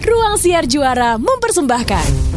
Ruang Siar Juara mempersembahkan.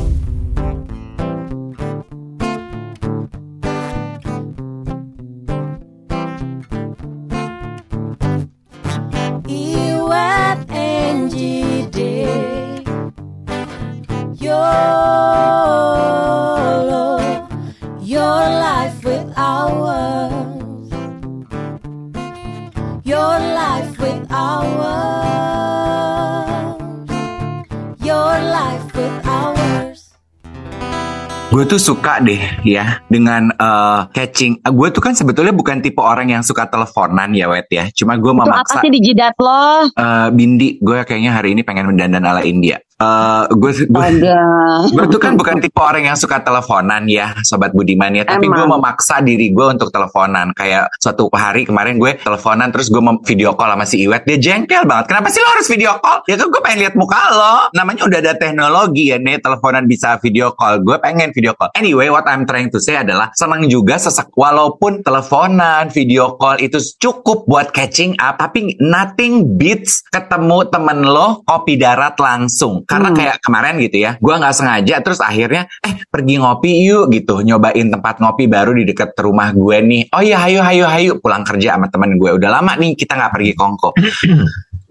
Tuh suka deh ya dengan eh, catching. Gue tuh kan sebetulnya bukan tipe orang yang suka teleponan ya wet ya. Cuma gue Itu apa memaksa. sih di jidat lo? eh, Bindi, gue kayaknya hari ini pengen mendandan ala India. Eh, gue gue tuh kan bukan tipe orang yang suka teleponan ya, sobat Budiman ya. Tapi gue memaksa diri gue untuk teleponan. Kayak suatu hari kemarin gue teleponan terus gue video call sama si Iwet. Dia jengkel banget. Kenapa sih lo harus video call? Ya kan gue pengen lihat muka lo. Namanya udah ada teknologi ya nih teleponan bisa video call. Gue pengen video call. Anyway, what I'm trying to say adalah senang juga sesek walaupun teleponan, video call itu cukup buat catching up, tapi nothing beats ketemu temen lo kopi darat langsung. Karena Hmm. kayak kemarin gitu ya, gua nggak sengaja terus akhirnya eh pergi ngopi yuk gitu, nyobain tempat ngopi baru di dekat rumah gue nih. Oh iya, hayu hayu hayu pulang kerja sama temen gue. Udah lama nih kita nggak pergi kongko.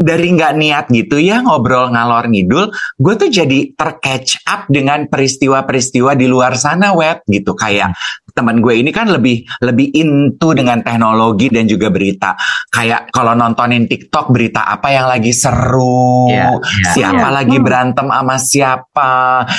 Dari nggak niat gitu ya ngobrol ngalor ngidul, gue tuh jadi tercatch up dengan peristiwa-peristiwa di luar sana web gitu kayak teman gue ini kan lebih lebih into dengan teknologi dan juga berita kayak kalau nontonin TikTok berita apa yang lagi seru Iya, iya, siapa iya. lagi Hmm. berantem sama siapa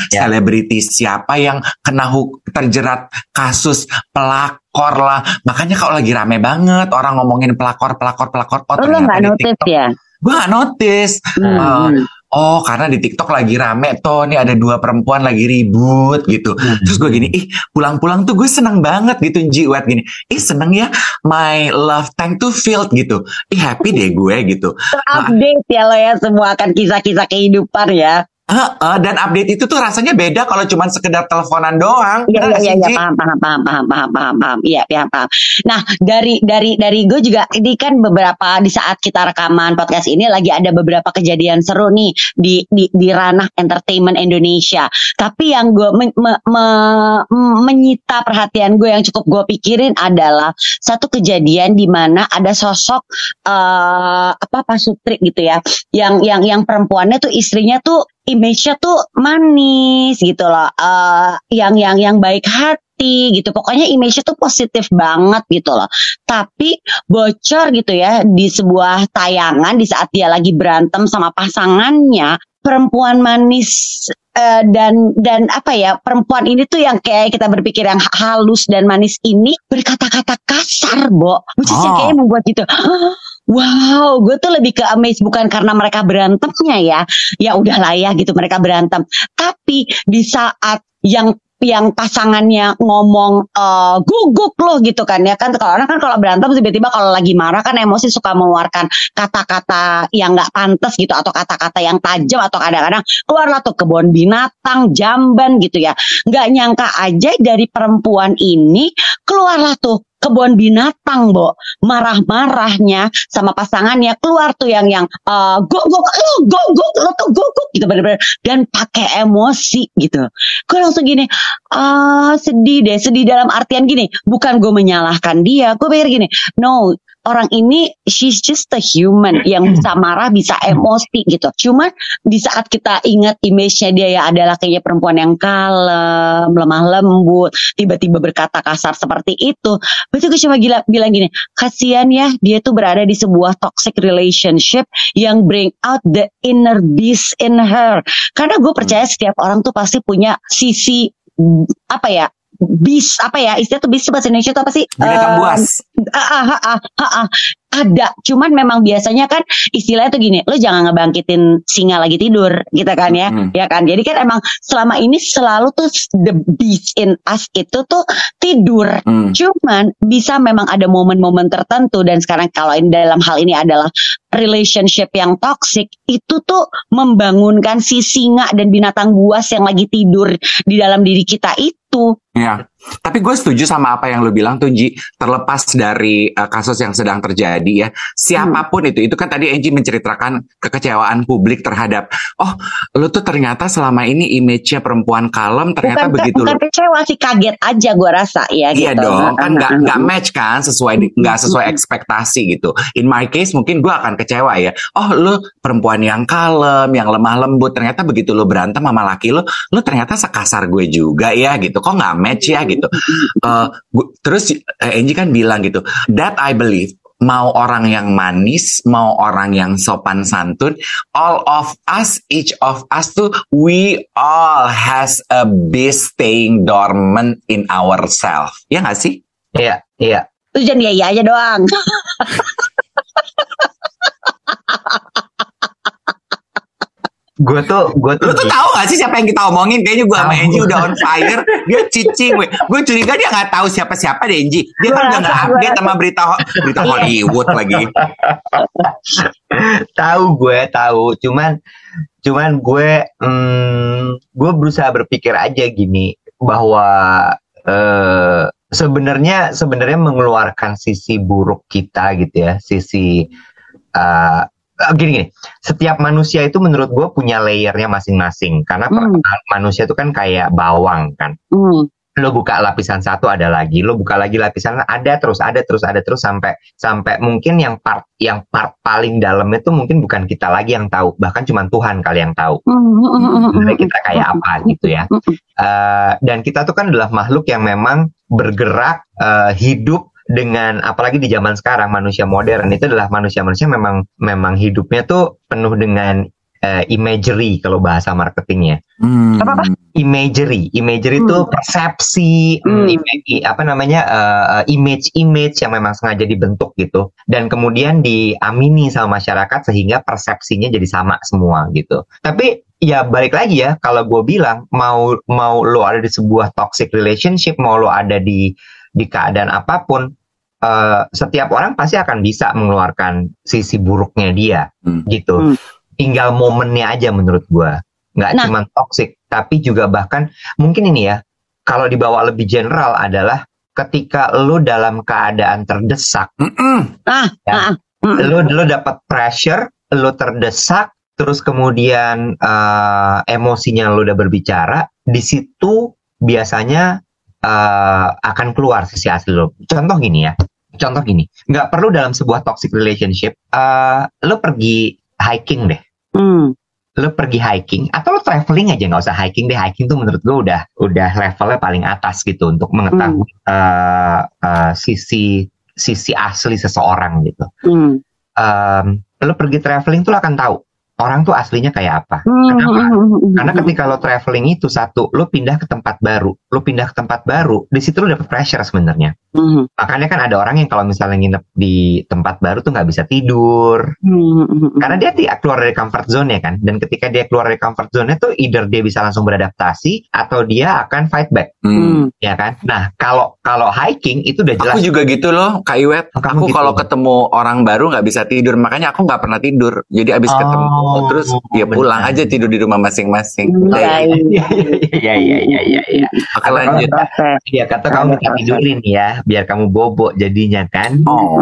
Iya. selebriti siapa yang kena huk- terjerat kasus pelakor lah makanya kalau lagi rame banget orang ngomongin pelakor pelakor pelakor oh, Lo nggak di notice TikTok ya? gue gak notice Hmm, hmm. Oh karena di TikTok lagi rame tuh nih ada dua perempuan lagi ribut gitu. Hmm. Terus gue gini, ih pulang-pulang tuh gue seneng banget gitu Ji Wet gini. Ih seneng ya my love tank tuh filled gitu. Ih happy deh gue gitu. Terupdate ya lo ya semua akan kisah-kisah kehidupan ya. Heeh, dan update itu tuh rasanya beda kalau cuman sekedar teleponan doang. Iya iya iya iya, paham paham paham paham paham paham paham iya paham paham. Nah dari dari dari gue juga ini kan beberapa di saat kita rekaman podcast ini lagi ada beberapa kejadian seru nih di di di ranah entertainment Indonesia. Tapi yang gue men- me- me- menyita perhatian gue yang cukup gue pikirin adalah satu kejadian di mana ada sosok eh apa Pak Sutri gitu ya, yang yang yang perempuannya tuh istrinya tuh image-nya tuh manis gitu loh, eh yang yang yang baik hati gitu. Pokoknya image-nya tuh positif banget gitu loh. Tapi bocor gitu ya di sebuah tayangan di saat dia lagi berantem sama pasangannya, perempuan manis eh, dan dan apa ya perempuan ini tuh yang kayak kita berpikir yang halus dan manis ini berkata-kata kasar, Bo. Which is yang Oh. kayak membuat gitu. Wow, gue tuh lebih ke amazed bukan karena mereka berantemnya ya, ya udahlah ya gitu mereka berantem. Tapi di saat yang yang pasangannya ngomong eh guguk loh gitu kan ya kan. Kalau orang kan kalau berantem tiba-tiba kalau lagi marah kan emosi suka mengeluarkan kata-kata yang nggak pantas gitu atau kata-kata yang tajam atau kadang-kadang keluarlah tuh kebun binatang jamban gitu ya. Nggak nyangka aja dari perempuan ini keluarlah tuh kebun binatang, Bo. Marah-marahnya sama pasangannya keluar tuh yang yang eh go go lo go go lo tuh go go gitu bener-bener dan pakai emosi gitu. Gue langsung gini, ah sedih deh, sedih dalam artian gini, bukan gue menyalahkan dia, gue pikir gini, no orang ini she's just a human yang bisa marah, bisa emosi gitu. Cuman di saat kita ingat image-nya dia ya adalah kayaknya perempuan yang kalem, lemah lembut, tiba-tiba berkata kasar seperti itu. Berarti gue cuma gila, bilang gini, kasihan ya dia tuh berada di sebuah toxic relationship yang bring out the inner beast in her. Karena gue percaya setiap orang tuh pasti punya sisi apa ya bis apa ya istilah tuh bis bahasa Indonesia itu apa sih? Binatang Eh, buas. ah, ah, ah, ah, ah. Ada cuman memang biasanya kan istilahnya tuh gini lo jangan ngebangkitin singa lagi tidur gitu kan ya Hmm. ya kan jadi kan emang selama ini selalu tuh the beast in us itu tuh tidur Hmm. cuman bisa memang ada momen-momen tertentu dan sekarang kalau ini dalam hal ini adalah relationship yang toxic itu tuh membangunkan si singa dan binatang buas yang lagi tidur di dalam diri kita itu Ya. Tapi gue setuju sama apa yang lu bilang tuh Ji, terlepas dari uh, kasus yang sedang terjadi ya. Siapa pun itu, itu kan tadi Angie menceritakan kekecewaan publik terhadap, oh lu tuh ternyata selama ini image-nya perempuan kalem ternyata bukan, begitu. bukan kecewa sih kaget aja gue rasa ya Iya gitu. dong, kan nggak nggak match kan sesuai nggak sesuai ekspektasi gitu. In my case mungkin gue akan kecewa ya. Oh lu perempuan yang kalem, yang lemah lembut. Ternyata begitu lu berantem sama laki lu, lu ternyata sekasar gue juga ya gitu. Kok nggak match ya gitu. Eh, gu- terus eh, Angie kan bilang gitu, that I believe mau orang yang manis, mau orang yang sopan santun, all of us, each of us tuh, we all has a beast staying dormant in ourselves. Ya nggak sih? Iya, iya. Lu jangan iya aja doang. Gue tuh, gue tuh Lu tuh tahu gak sih siapa yang kita omongin? Kayaknya gue sama. Angie udah on fire. Dia cicing, gue. Gue curiga dia nggak tahu siapa-siapa deh Angie. Dia Gua kan udah nggak update sama berita berita Hollywood lagi. tahu gue tahu cuman cuman gue hmm, gue berusaha berpikir aja gini bahwa eh, sebenarnya sebenarnya mengeluarkan sisi buruk kita gitu ya sisi eh, gini gini setiap manusia itu menurut gue punya layernya masing-masing karena Hmm. perasaan manusia itu kan kayak bawang kan Hmm. lo buka lapisan satu ada lagi, lo buka lagi lapisan ada terus ada terus ada terus sampai sampai mungkin yang part yang part paling dalam itu mungkin bukan kita lagi yang tahu, bahkan cuma Tuhan kali yang tahu Hmm. sebenarnya kita kayak apa gitu ya. Eh, dan kita tuh kan adalah makhluk yang memang bergerak eh, hidup dengan apalagi di zaman sekarang manusia modern itu adalah manusia-manusia memang memang hidupnya tuh penuh dengan eh, imagery kalau bahasa marketingnya Hmm. Apa-apa? imagery. Imagery itu Hmm. persepsi, Hmm. apa namanya uh, image-image yang memang sengaja dibentuk gitu, dan kemudian diamini sama masyarakat sehingga persepsinya jadi sama semua gitu. Tapi ya balik lagi ya, kalau gue bilang mau mau lo ada di sebuah toxic relationship, mau lo ada di di keadaan apa pun, uh, setiap orang pasti akan bisa mengeluarkan sisi buruknya dia Hmm. gitu. Hmm. Tinggal momennya aja menurut gua. Nggak Nah. cuma toxic, tapi juga bahkan mungkin ini ya, kalau dibawa lebih general adalah ketika lu dalam keadaan terdesak, Mm-mm. Ah, Ya. ah, ah. lu lu dapat pressure, lu terdesak, terus kemudian eh, emosinya lu udah berbicara, di situ biasanya eh, akan keluar sisi asli lo. Contoh gini ya, contoh gini, nggak perlu dalam sebuah toxic relationship, eh, lu pergi hiking deh. Hmm. lo pergi hiking atau lo traveling aja nggak usah hiking deh hiking tuh menurut gue udah udah levelnya paling atas gitu untuk mengetahui eh, eh, sisi sisi asli seseorang gitu. Hmm. Em, lo pergi traveling tuh lo akan tahu orang tuh aslinya kayak apa. Hmm. Kenapa? Karena ketika lo traveling itu satu, lo pindah ke tempat baru, lo pindah ke tempat baru, di situ lo dapet pressure sebenarnya. Hmm. Makanya kan ada orang yang kalau misalnya nginep di tempat baru tuh nggak bisa tidur, Hmm. karena dia tidak keluar dari comfort zone ya kan dan ketika dia keluar dari comfort zone itu either dia bisa langsung beradaptasi atau dia akan fight back Hmm. ya kan nah kalau kalau hiking itu udah jelas Aku juga gitu loh, Kak Iwet. Oh, kamu Aku gitu. kalau ketemu orang baru nggak bisa tidur, makanya aku nggak pernah tidur. Jadi abis Oh, ketemu, terus ya pulang benar. aja tidur di rumah masing-masing. Iya iya. iya iya iya iya Oke lanjut. Iya kata kamu minta tidurin ya biar kamu bobo jadinya kan? Oh,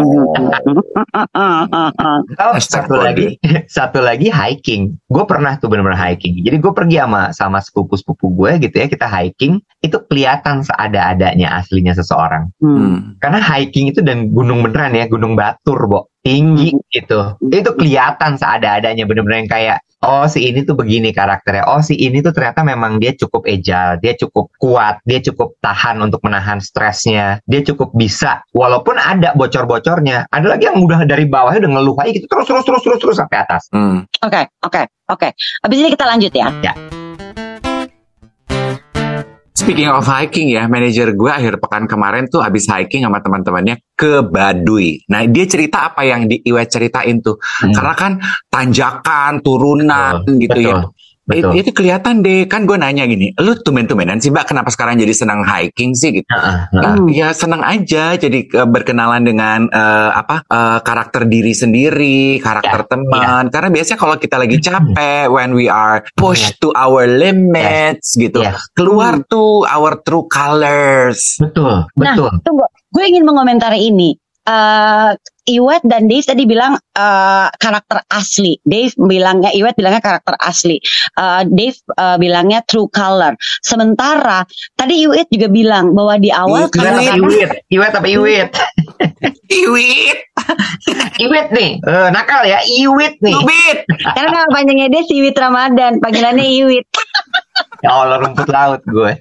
Oh, satu lagi satu lagi hiking. Gue pernah tuh bener-bener hiking. Jadi gue pergi sama sama sepupu sepupu gue gitu ya kita hiking itu kelihatan seada-adanya aslinya seseorang. Hmm. hmm. karena hiking itu dan gunung beneran ya gunung batur bo tinggi gitu. Itu kelihatan seada-adanya bener-bener yang kayak oh si ini tuh begini karakternya. Oh si ini tuh ternyata memang dia cukup agile dia cukup kuat dia cukup tahan untuk menahan stresnya dia cukup bisa. Walaupun ada bocor-bocornya ada lagi yang udah dari bawahnya udah ngeluh aja gitu terus terus terus terus terus sampai atas. Hmm. Oke, oke, oke. Habis ini kita lanjut ya. Speaking of hiking ya, manajer gue akhir pekan kemarin tuh habis hiking sama teman-temannya ke Baduy. Nah dia cerita apa yang di Iwet ceritain tuh, Hmm. karena kan tanjakan, turunan Betul, gitu ya. Betul. betul. It- itu kelihatan deh kan gue nanya gini lu tumben-tumbenan sih mbak kenapa sekarang jadi senang hiking sih gitu Heeh, heeh. Eh, ya senang aja jadi eh, berkenalan dengan eh, apa eh, karakter diri sendiri karakter Ya, teman karena biasanya kalau kita lagi capek when we are pushed to our limits gitu Ya. keluar tuh our true colors Betul, Nah, betul. tunggu. Gue ingin mengomentari ini. Eh Iwet dan Dave tadi bilang eh, karakter asli. Dave bilangnya Iwet bilangnya karakter asli. Eh, Dave eh, bilangnya true color. Sementara tadi Iwet juga bilang bahwa di awal Iwet, Iwet? Iwit apa Iwit? Iwit Iwit nih, Eh, nakal ya, Iwit nih. Ubit karena nama panjangnya dia si Iwit Ramadan, panggilannya Iwit. Ya Allah rumput laut gue.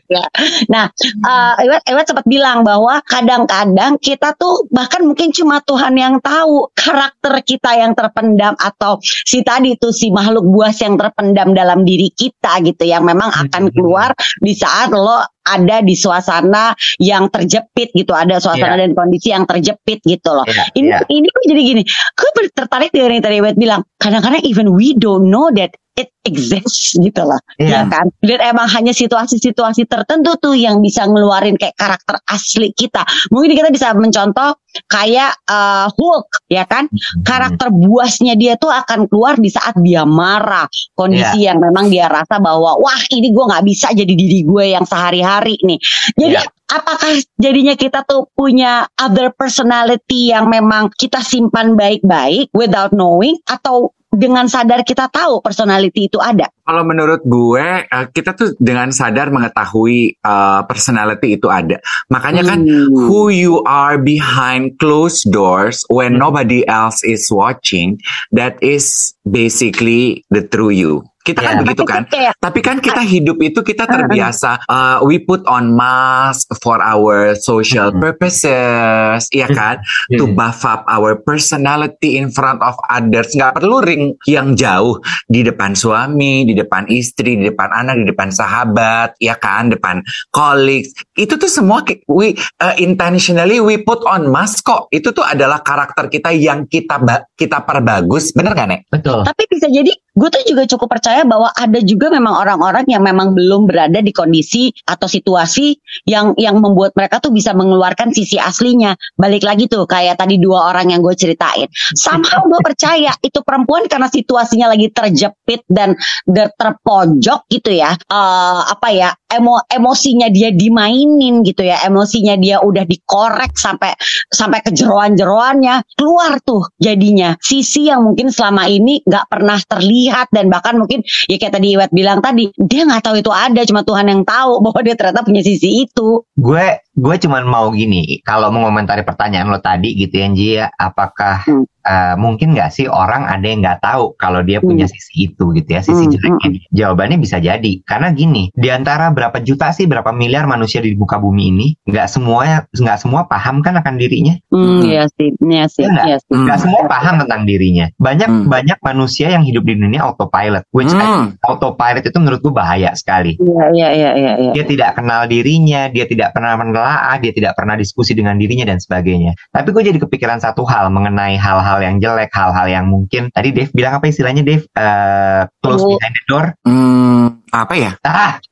Nah, eh Iwet, Iwet sempat bilang bahwa kadang-kadang kita tuh bahkan mungkin cuma Tuhan yang tahu karakter kita yang terpendam atau si tadi tuh si makhluk buas yang terpendam dalam diri kita gitu yang memang akan Hmm. keluar di saat lo ada di suasana yang terjepit gitu, ada suasana dan kondisi yang terjepit gitu loh. Iya, Ini iya. ini kok jadi gini. Gue ber- tertarik dengan yang tadi Iwet bilang. Kadang-kadang even we don't know that it exists gitu loh. Iya. Ya kan? Dan emang hanya situasi-situasi tertentu tuh yang bisa ngeluarin kayak karakter asli kita. Mungkin kita bisa mencontoh kayak eh, Hulk, ya kan? Hmm. Karakter buasnya dia tuh akan keluar di saat dia marah. Kondisi Iya. yang memang dia rasa bahwa wah ini gue nggak bisa jadi diri gue yang sehari-hari nih. Jadi Iya. apakah jadinya kita tuh punya other personality yang memang kita simpan baik-baik without knowing atau dengan sadar kita tahu personality itu ada? Kalau menurut gue, eh, kita tuh dengan sadar mengetahui eh, personality itu ada. Makanya kan Hmm. who you are behind closed doors when Hmm. nobody else is watching, that is basically the true you. Kita kan Ya. begitu kan. kayak Tapi kan kita hidup itu kita terbiasa uh, we put on mask for our social Hmm. purposes, ya kan? To Hmm. buff up our personality in front of others. Nggak perlu ring yang jauh di depan suami, di depan istri, di depan anak, di depan sahabat, ya kan? Depan colleagues. Itu tuh semua we uh, intentionally we put on mask kok. Itu tuh adalah karakter kita yang kita kita perbagus, bener gak Nek? Betul. Tapi bisa jadi gue tuh juga cukup percaya bahwa ada juga memang orang-orang yang memang belum berada di kondisi atau situasi yang yang membuat mereka tuh bisa mengeluarkan sisi aslinya. Balik lagi tuh kayak tadi dua orang yang gue ceritain. Somehow gue percaya itu perempuan karena situasinya lagi terjepit dan terpojok gitu ya. Eh, apa ya? Emo emosinya dia dimainin gitu ya. Emosinya dia udah dikorek sampai sampai ke jeroan-jeroannya keluar tuh jadinya sisi yang mungkin selama ini nggak pernah terlihat dan bahkan mungkin ya kayak tadi Iwet bilang tadi dia nggak tahu itu ada cuma Tuhan yang tahu bahwa dia ternyata punya sisi itu Gue gue cuman mau gini, kalau mengomentari pertanyaan lo tadi gitu ya, Ji, ya, apakah Hmm. Eh, mungkin nggak sih orang ada yang nggak tahu kalau dia punya sisi itu gitu ya, sisi Hmm, jeleknya? Jawabannya bisa jadi, karena gini, di antara berapa juta sih, berapa miliar manusia di muka bumi ini, nggak semuanya nggak semua paham kan akan dirinya, hmm, Hmm. iya sih iya sih Iya nggak? iya sih Hmm. nggak semua paham tentang dirinya. Banyak Hmm. banyak manusia yang hidup di dunia autopilot, which I- Hmm. autopilot itu menurut gue bahaya sekali. iya iya iya iya iya. Dia tidak kenal dirinya, dia tidak pernah menelaah, dia tidak pernah diskusi dengan dirinya dan sebagainya. Tapi gue jadi kepikiran satu hal mengenai hal-hal yang jelek, hal-hal yang mungkin tadi Dave bilang apa istilahnya Dave? Eh, close Oh. behind the door. Hmm, apa ya? Ah,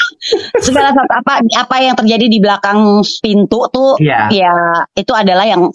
segala sesuatu apa apa yang terjadi di belakang pintu tuh iya. ya itu adalah yang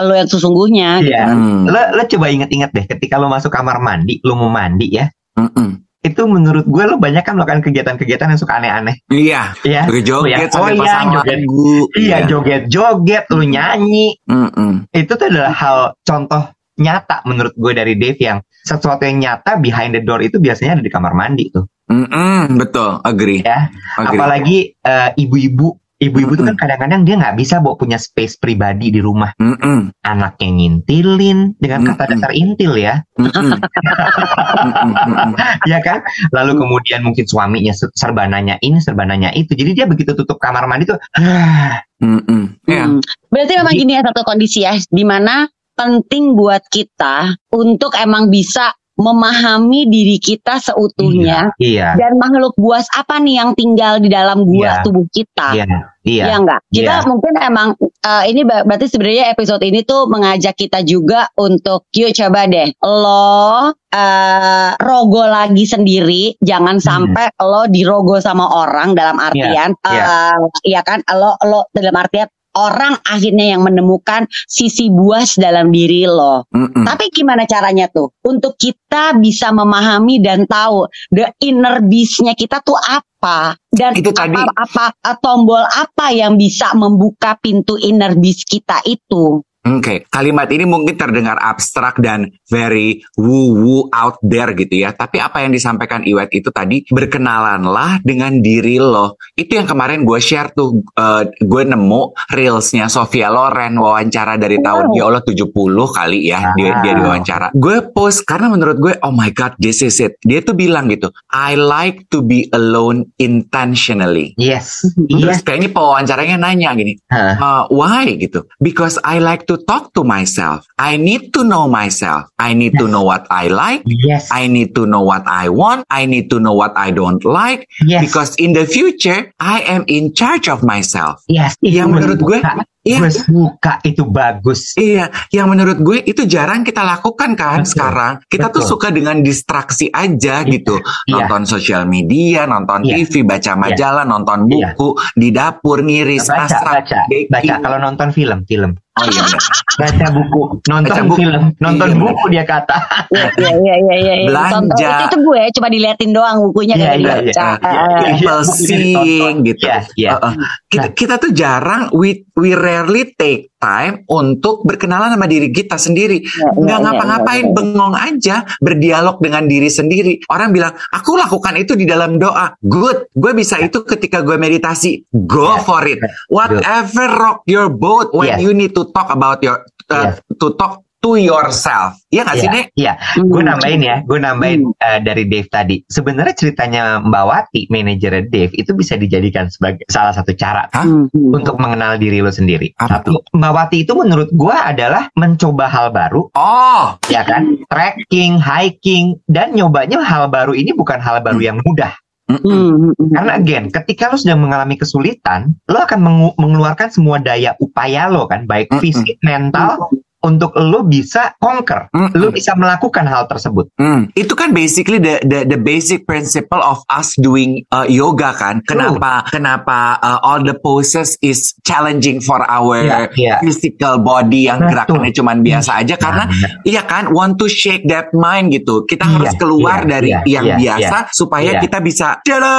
lo yang sesungguhnya gitu. Iya. Hmm. Lo, lo coba inget-inget deh, ketika lo masuk kamar mandi, lo mau mandi ya, Mm-mm. Itu menurut gue lo banyak kan melakukan kegiatan-kegiatan yang suka aneh-aneh. Iya, Iya. joget-joget Oh, sambil iya, joget. lagu. Iya, joget-joget, lo nyanyi. Mm-mm. Itu tuh adalah hal contoh nyata menurut gue dari Dave yang sesuatu yang nyata behind the door itu biasanya ada di kamar mandi tuh. Mm-mm, betul, agree. Ya. agree. Apalagi eh, ibu-ibu, ibu-ibu tuh kan kadang-kadang dia nggak bisa bawa punya space pribadi di rumah. Mm-mm, Anaknya ngintilin dengan kata dasar intil ya, mm-mm. ya kan? Lalu kemudian mungkin suaminya se- serba nanya ini, serba nanya itu. Jadi dia begitu tutup kamar mandi tuh, Mm-mm. Iya. Hmm. Berarti memang Jadi- gini ya satu kondisi ya, di mana penting buat kita untuk emang bisa memahami diri kita seutuhnya Iya. dan makhluk buas apa nih yang tinggal di dalam gua Iya. tubuh kita. Iya. Iya. Iya enggak? Kita Iya. mungkin emang eh, ini ber- berarti sebenarnya episode ini tuh mengajak kita juga untuk yuk coba deh lo eh rogo lagi sendiri, jangan Hmm. sampai lo dirogo sama orang dalam artian iya. eh ya kan lo lo dalam artian orang akhirnya yang menemukan sisi buas dalam diri lo. Mm-mm. Tapi gimana caranya tuh untuk kita bisa memahami dan tahu the inner beast-nya kita tuh apa dan Itu tadi. apa, apa eh, tombol apa yang bisa membuka pintu inner beast kita itu. Oke, kalimat ini mungkin terdengar abstrak dan very woo-woo out there gitu ya. Tapi apa yang disampaikan Iwet itu tadi, berkenalanlah dengan diri lo. Itu yang kemarin gue share tuh, eh, gue nemu reelsnya Sofia Loren wawancara dari tahun, Wow. ya Allah 70 kali ya dia, dia Wow. diwawancara. Gue post karena menurut gue, oh my God, this is it. Dia tuh bilang gitu, I like to be alone intentionally. Yes. Terus Yes. kayaknya pewawancaranya nanya gini, Hah. Uh, why gitu? Because I like to talk to myself. I need to know myself. I need to Yes. know what I like. Yes. I need to know what I want. I need to know what I don't like. Yes. Because in the future, I am in charge of myself. yes. Yang menurut gue. Iya. Gue suka itu bagus. Iya, yang menurut gue itu jarang kita lakukan kan Betul. sekarang. Kita tuh Betul. suka dengan distraksi aja gitu. Iya. Nonton sosial media, nonton Iya. TV, baca majalah, nonton Iya. buku, di dapur ngiris, Baca, masak, baca, baking. baca. Kalau nonton film, film. Oh iya benar. Baca buku, nonton Baca buku. film, nonton Iya, buku dia kata. Iya iya iya iya. iya. Belanja. Tonton- itu, itu gue cuma diliatin doang bukunya Iya, kayak iya, dibaca. iya. People Iya, bukunya seeing gitu. Iya, iya. Uh, uh. Kita, kita tuh jarang we we rarely take time untuk berkenalan sama diri kita sendiri. Iya, Nggak iya, ngapa-ngapain, iya, iya. bengong aja, berdialog dengan diri sendiri. Orang bilang, aku lakukan itu di dalam doa. Good, gue bisa itu ketika gue meditasi. Go Yes. for it. Whatever rock your boat when Yes. you need to talk about your uh, to talk to yourself. Iya nggak sih, Iya, Nek? iya. Hmm. Gue nambahin ya, gue nambahin Hmm. eh, dari Dave tadi. Sebenarnya ceritanya Mbak Wati, manajernya Dave, itu bisa dijadikan sebagai salah satu cara Hah? Hmm, untuk mengenal diri lo sendiri. Apa Satu, Mbak Wati itu menurut gue adalah mencoba hal baru, Oh, ya kan? Trekking, hiking, dan nyobanya hal baru ini bukan hal baru Hmm. yang mudah. Hmm. Karena again, ketika lo sedang mengalami kesulitan, lo akan mengu- mengeluarkan semua daya upaya lo kan, baik fisik, mental, untuk lo bisa conquer, Mm-mm. lo bisa melakukan hal tersebut. Hmm, itu kan basically the the the basic principle of us doing uh, yoga kan. Kenapa kenapa uh, all the poses is challenging for our Iya, iya. physical body yang Betul. gerakannya cuman biasa aja karena Nah, iya kan want to shake that mind gitu. Kita Iya, harus keluar iya, dari iya, yang iya, biasa supaya iya. kita bisa Tada!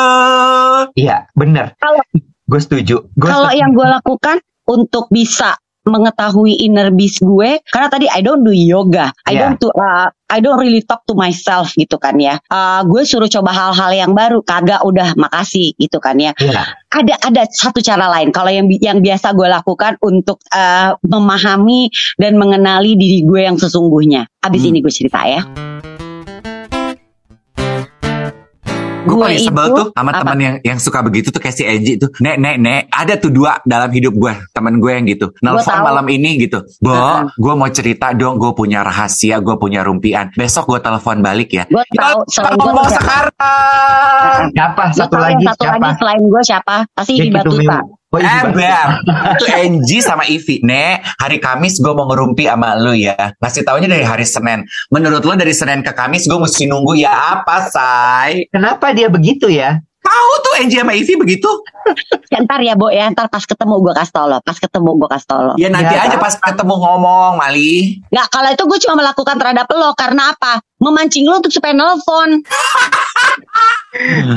Iya, bener. Kalau- gue setuju. Kalau yang gue lakukan untuk bisa mengetahui inner beast gue karena tadi I don't do yoga I Yeah. don't do uh, I don't really talk to myself gitu kan ya Uh, gue suruh coba hal-hal yang baru kagak udah makasih gitu kan ya Iya. ada ada satu cara lain kalau yang yang biasa gue lakukan untuk uh, memahami dan mengenali diri gue yang sesungguhnya abis Hmm. ini gue cerita ya Gue paling sebel tuh sama apa? teman yang yang suka begitu tuh kayak si Eji tuh. Nek, nek, nek. Ada tuh dua dalam hidup gue. Temen gue yang gitu. Nelfon malam ini gitu. Bo, Heeh. gue mau cerita dong. Gue punya rahasia. Gue punya rumpian. Besok gue telepon balik ya. gue tahu selain gue sekarang. Siapa? Gua Satu lagi satu siapa? lagi selain gue siapa pasti Ibi gitu, Batuta Miu. Oh, Ibi Batuta. Ember. Itu Angie sama Ivi. Nek, hari Kamis gue mau ngerumpi sama lu ya. Ngasih taunya dari hari Senin. Menurut lo dari Senin ke Kamis gue mesti nunggu ya apa, say? Kenapa dia begitu ya? Tahu tuh Angie sama Ivi begitu? Ya, ntar ya Bo ya ntar pas ketemu gue kasih tau lo pas ketemu gue kasih tau lo Ya nanti Ya, aja pas ketemu ngomong, Mali. Nggak kalau itu gue cuma melakukan terhadap lo karena apa memancing lo untuk supaya nelfon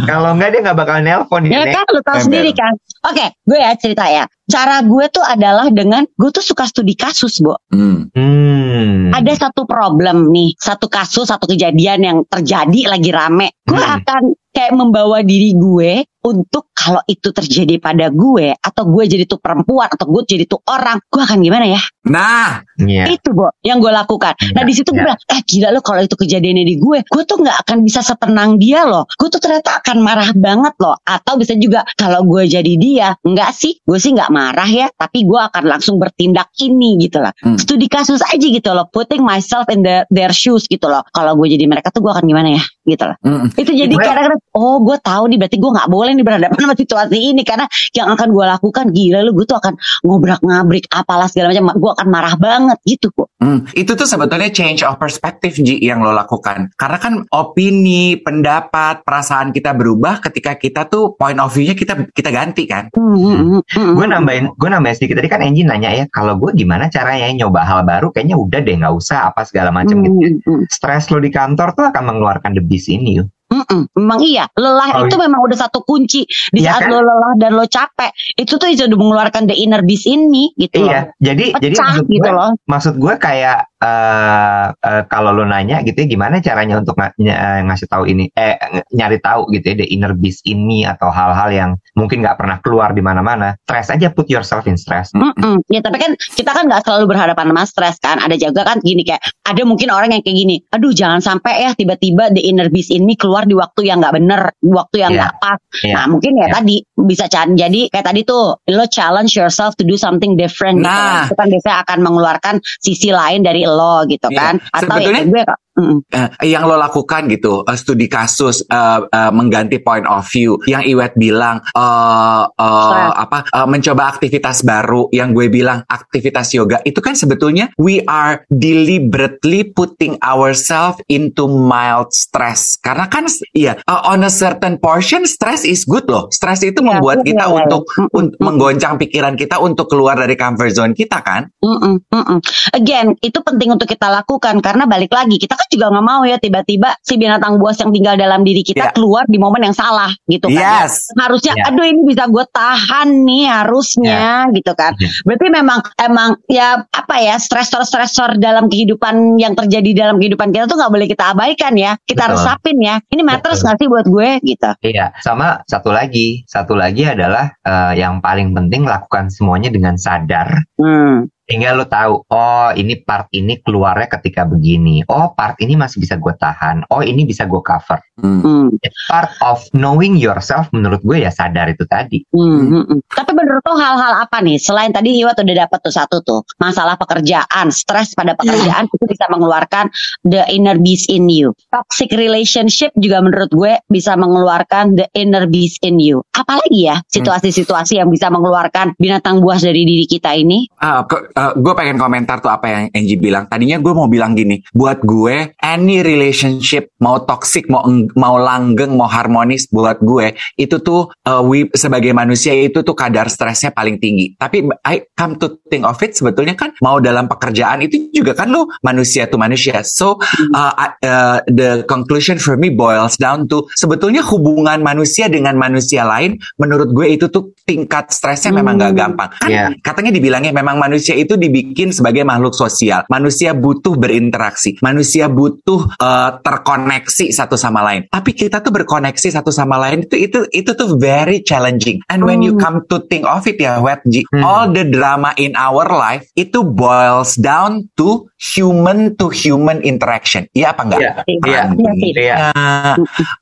Kalau enggak dia nggak bakal nelpon ya ya. Kan lo tahu sendiri kan oke gue ya cerita ya cara gue tuh adalah dengan gue tuh suka studi kasus Bo Hmm. Hmm. ada satu problem nih satu kasus satu kejadian yang terjadi lagi rame gue Hmm. akan kayak membawa diri gue untuk kalau itu terjadi pada gue atau gue jadi tuh perempuan atau gue jadi tuh orang, gue akan gimana ya? Nah, Iya. Itu Bo, yang gue lakukan. Nah Iya, di situ gue iya. bilang, eh gila lo kalau itu kejadiannya di gue, gue tuh nggak akan bisa setenang dia loh. Gue tuh ternyata akan marah banget loh. Atau bisa juga kalau gue jadi dia, enggak sih, gue sih nggak marah ya, tapi gue akan langsung bertindak ini gitu lah. Hmm. Studi kasus aja gitu loh, putting myself in the, their shoes gitu loh. Kalau gue jadi mereka tuh gue akan gimana ya, gitu loh. mm, Itu jadi kadang-kadang, oh gue tahu nih berarti gue nggak boleh nih berhadapan sama situasi ini karena yang akan gue lakukan gila lu gue tuh akan ngobrak ngabrik apalah segala macam, gue akan marah banget gitu kok. mm. itu tuh sebetulnya change of perspective Ji yang lo lakukan. Karena kan opini, pendapat, perasaan kita berubah ketika kita tuh point of view-nya kita kita ganti kan. Hmm, hmm, hmm, hmm, gue hmm. nambahin gue nambahin sedikit tadi kan Angie nanya ya kalau gue gimana caranya nyoba hal baru kayaknya udah deh nggak usah apa segala macam gitu Hmm, hmm, stres lo di kantor tuh akan mengeluarkan the beast ini yuk hmm. Memang iya, lelah Oh, itu memang udah satu kunci di Iya saat kan? lo lelah dan lo capek, itu tuh udah mengeluarkan the inner beast ini gitu iya jadi loh. jadi Pecah maksud gitu gue loh. maksud gue kayak eh eh, kalau lo nanya gitu ya gimana caranya untuk ny- eh, ngasih tahu ini eh ng- nyari tahu gitu ya the inner beast ini atau hal-hal yang mungkin nggak pernah keluar di mana-mana stress aja put yourself in stress Mm-mm. Ya tapi kan kita kan nggak selalu berhadapan sama stres kan. Ada juga kan gini kayak ada mungkin orang yang kayak gini. Aduh jangan sampai ya tiba-tiba the inner beast ini keluar di waktu yang nggak bener, di waktu yang Iya. nggak pas. Iya. Nah mungkin ya Iya. tadi bisa jadi kayak tadi tuh lo challenge yourself to do something different. gitu Nah. kan. Itu kan biasanya akan mengeluarkan sisi lain dari lo gitu Iya. kan. Atau Sebetulnya- ya gue Eh, yang lo lakukan gitu, eh, studi kasus, eh, eh, mengganti point of view. Yang Iwet bilang eh, Stress. apa? eh, mencoba aktivitas baru. Yang gue bilang aktivitas yoga itu kan sebetulnya we are deliberately putting ourselves into mild stress. Karena kan, iya, eh, on a certain portion stress is good loh. Stress itu Iya, membuat kita iya. untuk un- menggoncang pikiran kita untuk keluar dari comfort zone kita kan. Mm-mm. Again, itu penting untuk kita lakukan karena balik lagi kita kan juga nggak mau ya tiba-tiba si binatang buas yang tinggal dalam diri kita Iya. keluar di momen yang salah gitu kan. Yes. Harusnya, Iya. aduh ini bisa gue tahan nih harusnya gitu kan. Iya. Berarti memang emang ya apa ya stresor-stresor dalam kehidupan yang terjadi dalam kehidupan kita tuh nggak boleh kita abaikan ya. Kita Betul. resapin ya. Ini matters nggak sih buat gue gitu. Iya, sama satu lagi, satu lagi adalah eh, yang paling penting lakukan semuanya dengan sadar Hmm. Sehingga lo tahu, oh ini part ini keluarnya ketika begini, oh part ini masih bisa gue tahan, oh ini bisa gue cover. Hmm. Hmm. It's part of knowing yourself menurut gue ya sadar itu tadi. Hmm, hmm, hmm. Tapi menurut lo hal-hal apa nih selain tadi Iwat udah dapat tuh satu tuh masalah pekerjaan, stres pada pekerjaan itu bisa mengeluarkan the inner beast in you. Toxic relationship juga menurut gue bisa mengeluarkan the inner beast in you. Apalagi ya situasi-situasi yang bisa mengeluarkan binatang buas dari diri kita ini? Ah, gue pengen komentar tuh apa yang Angie bilang. Tadinya gue mau bilang gini, buat gue any relationship mau toxic, mau mau langgeng, mau harmonis, buat gue itu tuh uh, we sebagai manusia itu tuh kadar stresnya paling tinggi. Tapi I come to think of it sebetulnya kan mau dalam pekerjaan itu juga kan lo manusia tuh manusia. So uh, uh, the conclusion for me boils down to sebetulnya hubungan manusia dengan manusia lain menurut gue itu tuh tingkat stresnya memang gak Hmm. gampang. Kan Iya. katanya dibilangnya memang manusia itu dibikin sebagai makhluk sosial. Manusia butuh berinteraksi. Manusia butuh eh, terkoneksi satu sama lain. Tapi kita tuh berkoneksi satu sama lain itu itu itu tuh very challenging. And when you Hmm. come to think of it ya, Wet Ji, Hmm. all the drama in our life itu boils down to human to human interaction. Iya apa enggak? Iya, iya, iya. Iya.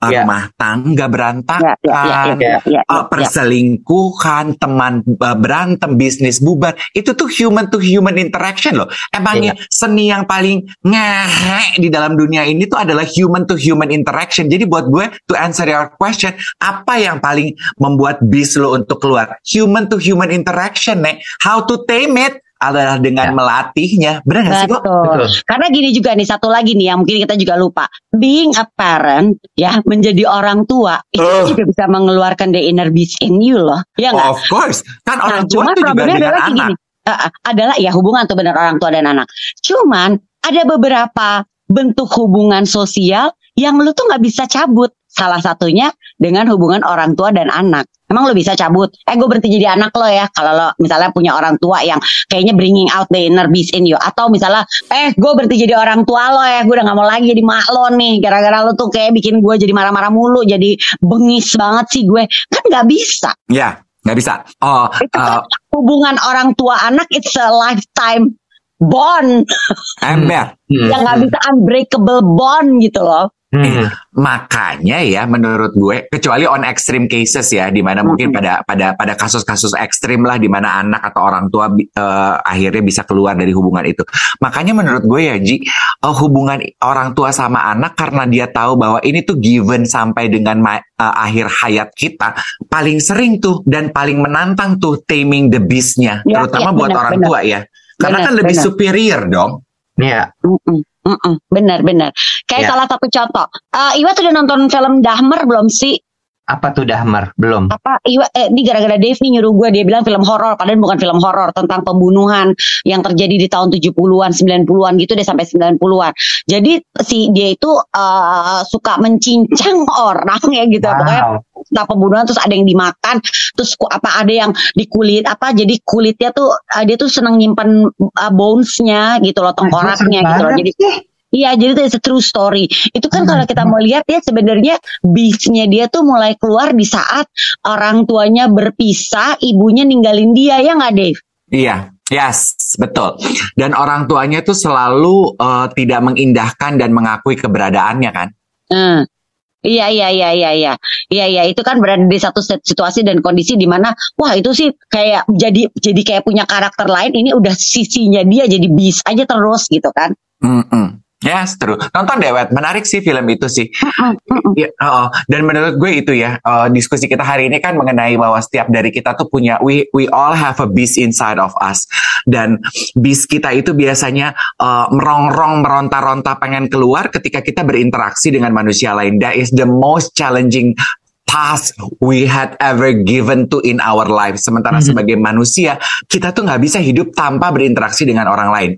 Iya. rumah tangga Ya, berantakan, ya, ya, ya, ya, ya, uh, ya. perselingkuhan, teman uh, berantem, bisnis bubar, itu tuh human to human interaction loh. Emangnya seni yang paling ngehe di dalam dunia ini tuh adalah human to human interaction. Jadi buat gue to answer your question, apa yang paling membuat bis lo untuk keluar? Human to human interaction, nek. How to tame it adalah dengan Ya. melatihnya. Bener gak sih kok? Betul. Karena gini juga nih satu lagi nih yang mungkin kita juga lupa. Being a parent ya menjadi orang tua itu Ugh. juga bisa mengeluarkan the inner beast in you loh. Ya nggak? Of course. Kan Nah, orang tua cuma itu juga dengan adalah anak. gini. Adalah ya hubungan tuh benar orang tua dan anak. Cuman ada beberapa bentuk hubungan sosial yang lu tuh nggak bisa cabut salah satunya dengan hubungan orang tua dan anak. Emang lo bisa cabut? Eh gue berhenti jadi anak lo ya. Kalau lo misalnya punya orang tua yang kayaknya bringing out the inner beast in you. Atau misalnya, eh gue berhenti jadi orang tua lo ya. Gue udah gak mau lagi jadi mak lo nih. Gara-gara lo tuh kayak bikin gue jadi marah-marah mulu. Jadi bengis banget sih gue. Kan gak bisa. Ya, nggak bisa. Oh, Itu uh, hubungan orang tua anak it's a lifetime bond. ember. Hmm. yang nggak bisa unbreakable bond gitu loh. Hmm. Makanya ya menurut gue kecuali on extreme cases ya di mana mungkin pada pada pada kasus-kasus ekstrim lah di mana anak atau orang tua eh, akhirnya bisa keluar dari hubungan itu. Makanya menurut gue ya Ji eh, hubungan orang tua sama anak karena dia tahu bahwa ini tuh given sampai dengan eh, akhir hayat kita paling sering tuh dan paling menantang tuh taming the beast-nya Ya, terutama ya, buat benar, orang benar. tua ya. Karena Benar, kan lebih benar. superior dong. Iya. Mm-mm, mm-mm, benar benar. Kayak Ya. salah satu contoh. Eh, Iwa tuh udah nonton film Dahmer belum sih? Apa tuh Dahmer? Belum. Apa Iwa? Eh, ini gara-gara Dave nih nyuruh gue dia bilang film horor, padahal bukan film horor tentang pembunuhan yang terjadi di tahun 70-an, 90-an gitu deh sampai 90-an. Jadi si dia itu eh, suka mencincang orang ya gitu. Pokoknya Wow. setelah pembunuhan terus ada yang dimakan terus apa ada yang di kulit apa jadi kulitnya tuh uh, dia tuh senang nyimpan uh, bonesnya gitu loh tengkoraknya gitu loh jadi sih. Iya, jadi itu true story. Itu kan Hmm. kalau kita mau lihat ya sebenarnya beastnya dia tuh mulai keluar di saat orang tuanya berpisah, ibunya ninggalin dia ya nggak Dave? Iya, yes, betul. Dan orang tuanya tuh selalu eh, tidak mengindahkan dan mengakui keberadaannya kan. Hmm. Iya iya iya iya iya iya iya itu kan berada di satu situasi dan kondisi di mana wah itu sih kayak jadi jadi kayak punya karakter lain ini udah sisinya dia jadi beast aja terus gitu kan. Mm-mm. Yes, true. Nonton Dewet, menarik sih film itu sih. Ya, oh, dan menurut gue itu ya eh, diskusi kita hari ini kan mengenai bahwa setiap dari kita tuh punya we we all have a beast inside of us dan beast kita itu biasanya eh, merongrong meronta-ronta pengen keluar ketika kita berinteraksi dengan manusia lain. That is the most challenging task we had ever given to in our life. Sementara Mhm. sebagai manusia kita tuh nggak bisa hidup tanpa berinteraksi dengan orang lain.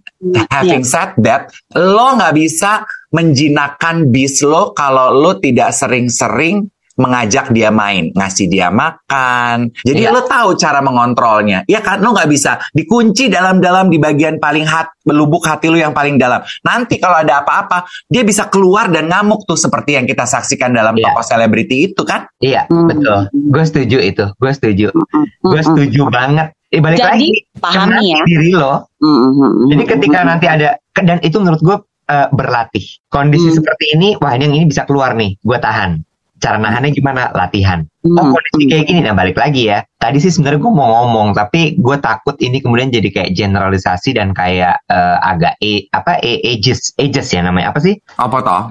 Having said that, lo nggak bisa menjinakkan bis lo kalau lo tidak sering-sering mengajak dia main, ngasih dia makan. Jadi Iya. lo tahu cara mengontrolnya. Ya kan, lo nggak bisa dikunci dalam-dalam di bagian paling hat, lubuk hati lo yang paling dalam. Nanti kalau ada apa-apa, dia bisa keluar dan ngamuk tuh seperti yang kita saksikan dalam Iya. tokoh selebriti itu kan? Iya, Hmm. betul. Gue setuju itu. Gue setuju. Mm-mm, Gue mm-mm. setuju banget. Eh, balik Jadi, lagi, pahami ya. diri lo. Mm-mm, mm-mm, Jadi ketika nanti ada dan itu menurut gue eh, berlatih. Kondisi Hmm. seperti ini, wah ini yang ini bisa keluar nih, gue tahan. Cara nahannya gimana? Latihan. Oh Mm, kondisi kayak gini, nah balik lagi ya. Tadi sih sebenarnya gue mau ngomong, tapi gue takut ini kemudian jadi kayak generalisasi dan kayak eh, agak e, apa e, ages, ages ya namanya apa sih? Apa toh?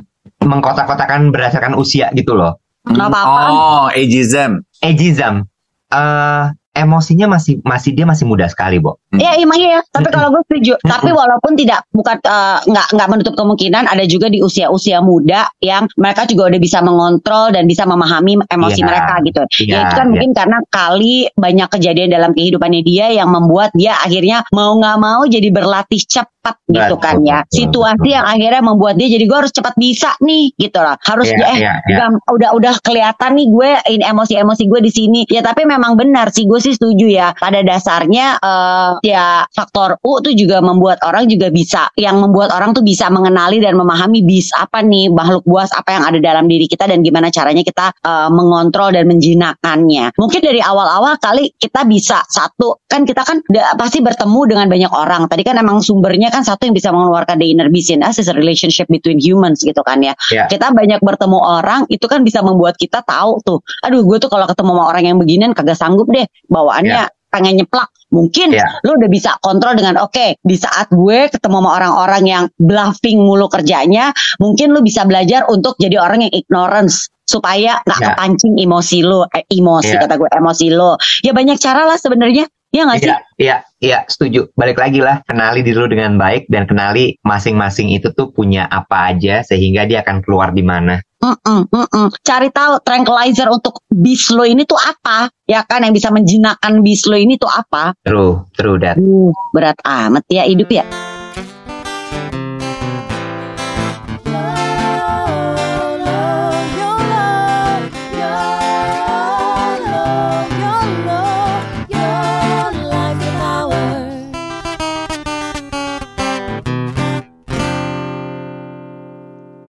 Mengkotak-kotakan berdasarkan usia gitu loh. Nggak apa-apa. Oh, ageism. Ageism. Eh emosinya masih masih dia masih muda sekali, Bo. Iya emang iya, tapi Mm-mm. kalau gue setuju. Tapi walaupun tidak bukan eh, nggak nggak menutup kemungkinan ada juga di usia-usia muda yang mereka juga udah bisa mengontrol dan bisa memahami emosi Iya. mereka gitu. Iya, ya itu kan iya. mungkin karena kali banyak kejadian dalam kehidupannya dia yang membuat dia akhirnya mau nggak mau jadi berlatih cepat gitu kan ya. betul, Situasi betul. yang akhirnya membuat dia jadi gue harus cepat bisa nih gitu lah. Harus Iya, eh iya, iya. gam- udah udah kelihatan nih gue ini emosi-emosi gue di sini. Ya tapi memang benar sih gue sih setuju ya. Pada dasarnya eh, ya faktor U tuh juga membuat orang juga bisa yang membuat orang tuh bisa mengenali dan memahami bis apa nih makhluk buas apa yang ada dalam diri kita dan gimana caranya kita eh, mengontrol dan menjinakkannya. Mungkin dari awal-awal kali kita bisa satu kan kita kan pasti bertemu dengan banyak orang. Tadi kan emang sumbernya kan satu yang bisa mengeluarkan the inner beast in us is a relationship between humans gitu kan ya Ya. kita banyak bertemu orang itu kan bisa membuat kita tahu tuh aduh gue tuh kalau ketemu sama orang yang beginian kagak sanggup deh bawaannya pengen nyeplak mungkin Ya. lu udah bisa kontrol dengan oke di saat gue ketemu sama orang-orang yang bluffing mulu kerjanya mungkin lu bisa belajar untuk jadi orang yang ignorance supaya nggak Ya. kepancing emosi lu eh, emosi Ya. kata gue emosi lu ya banyak cara lah sebenarnya ya nggak sih Iya, iya, iya, setuju. Balik lagi lah, kenali diri lu dengan baik dan kenali masing-masing itu tuh punya apa aja sehingga dia akan keluar di mana. Mm-mm, mm-mm. Cari tahu tranquilizer untuk bis lo ini tuh apa, ya kan yang bisa menjinakkan bis lo ini tuh apa? True, true that. Uh, berat amat ya hidup ya.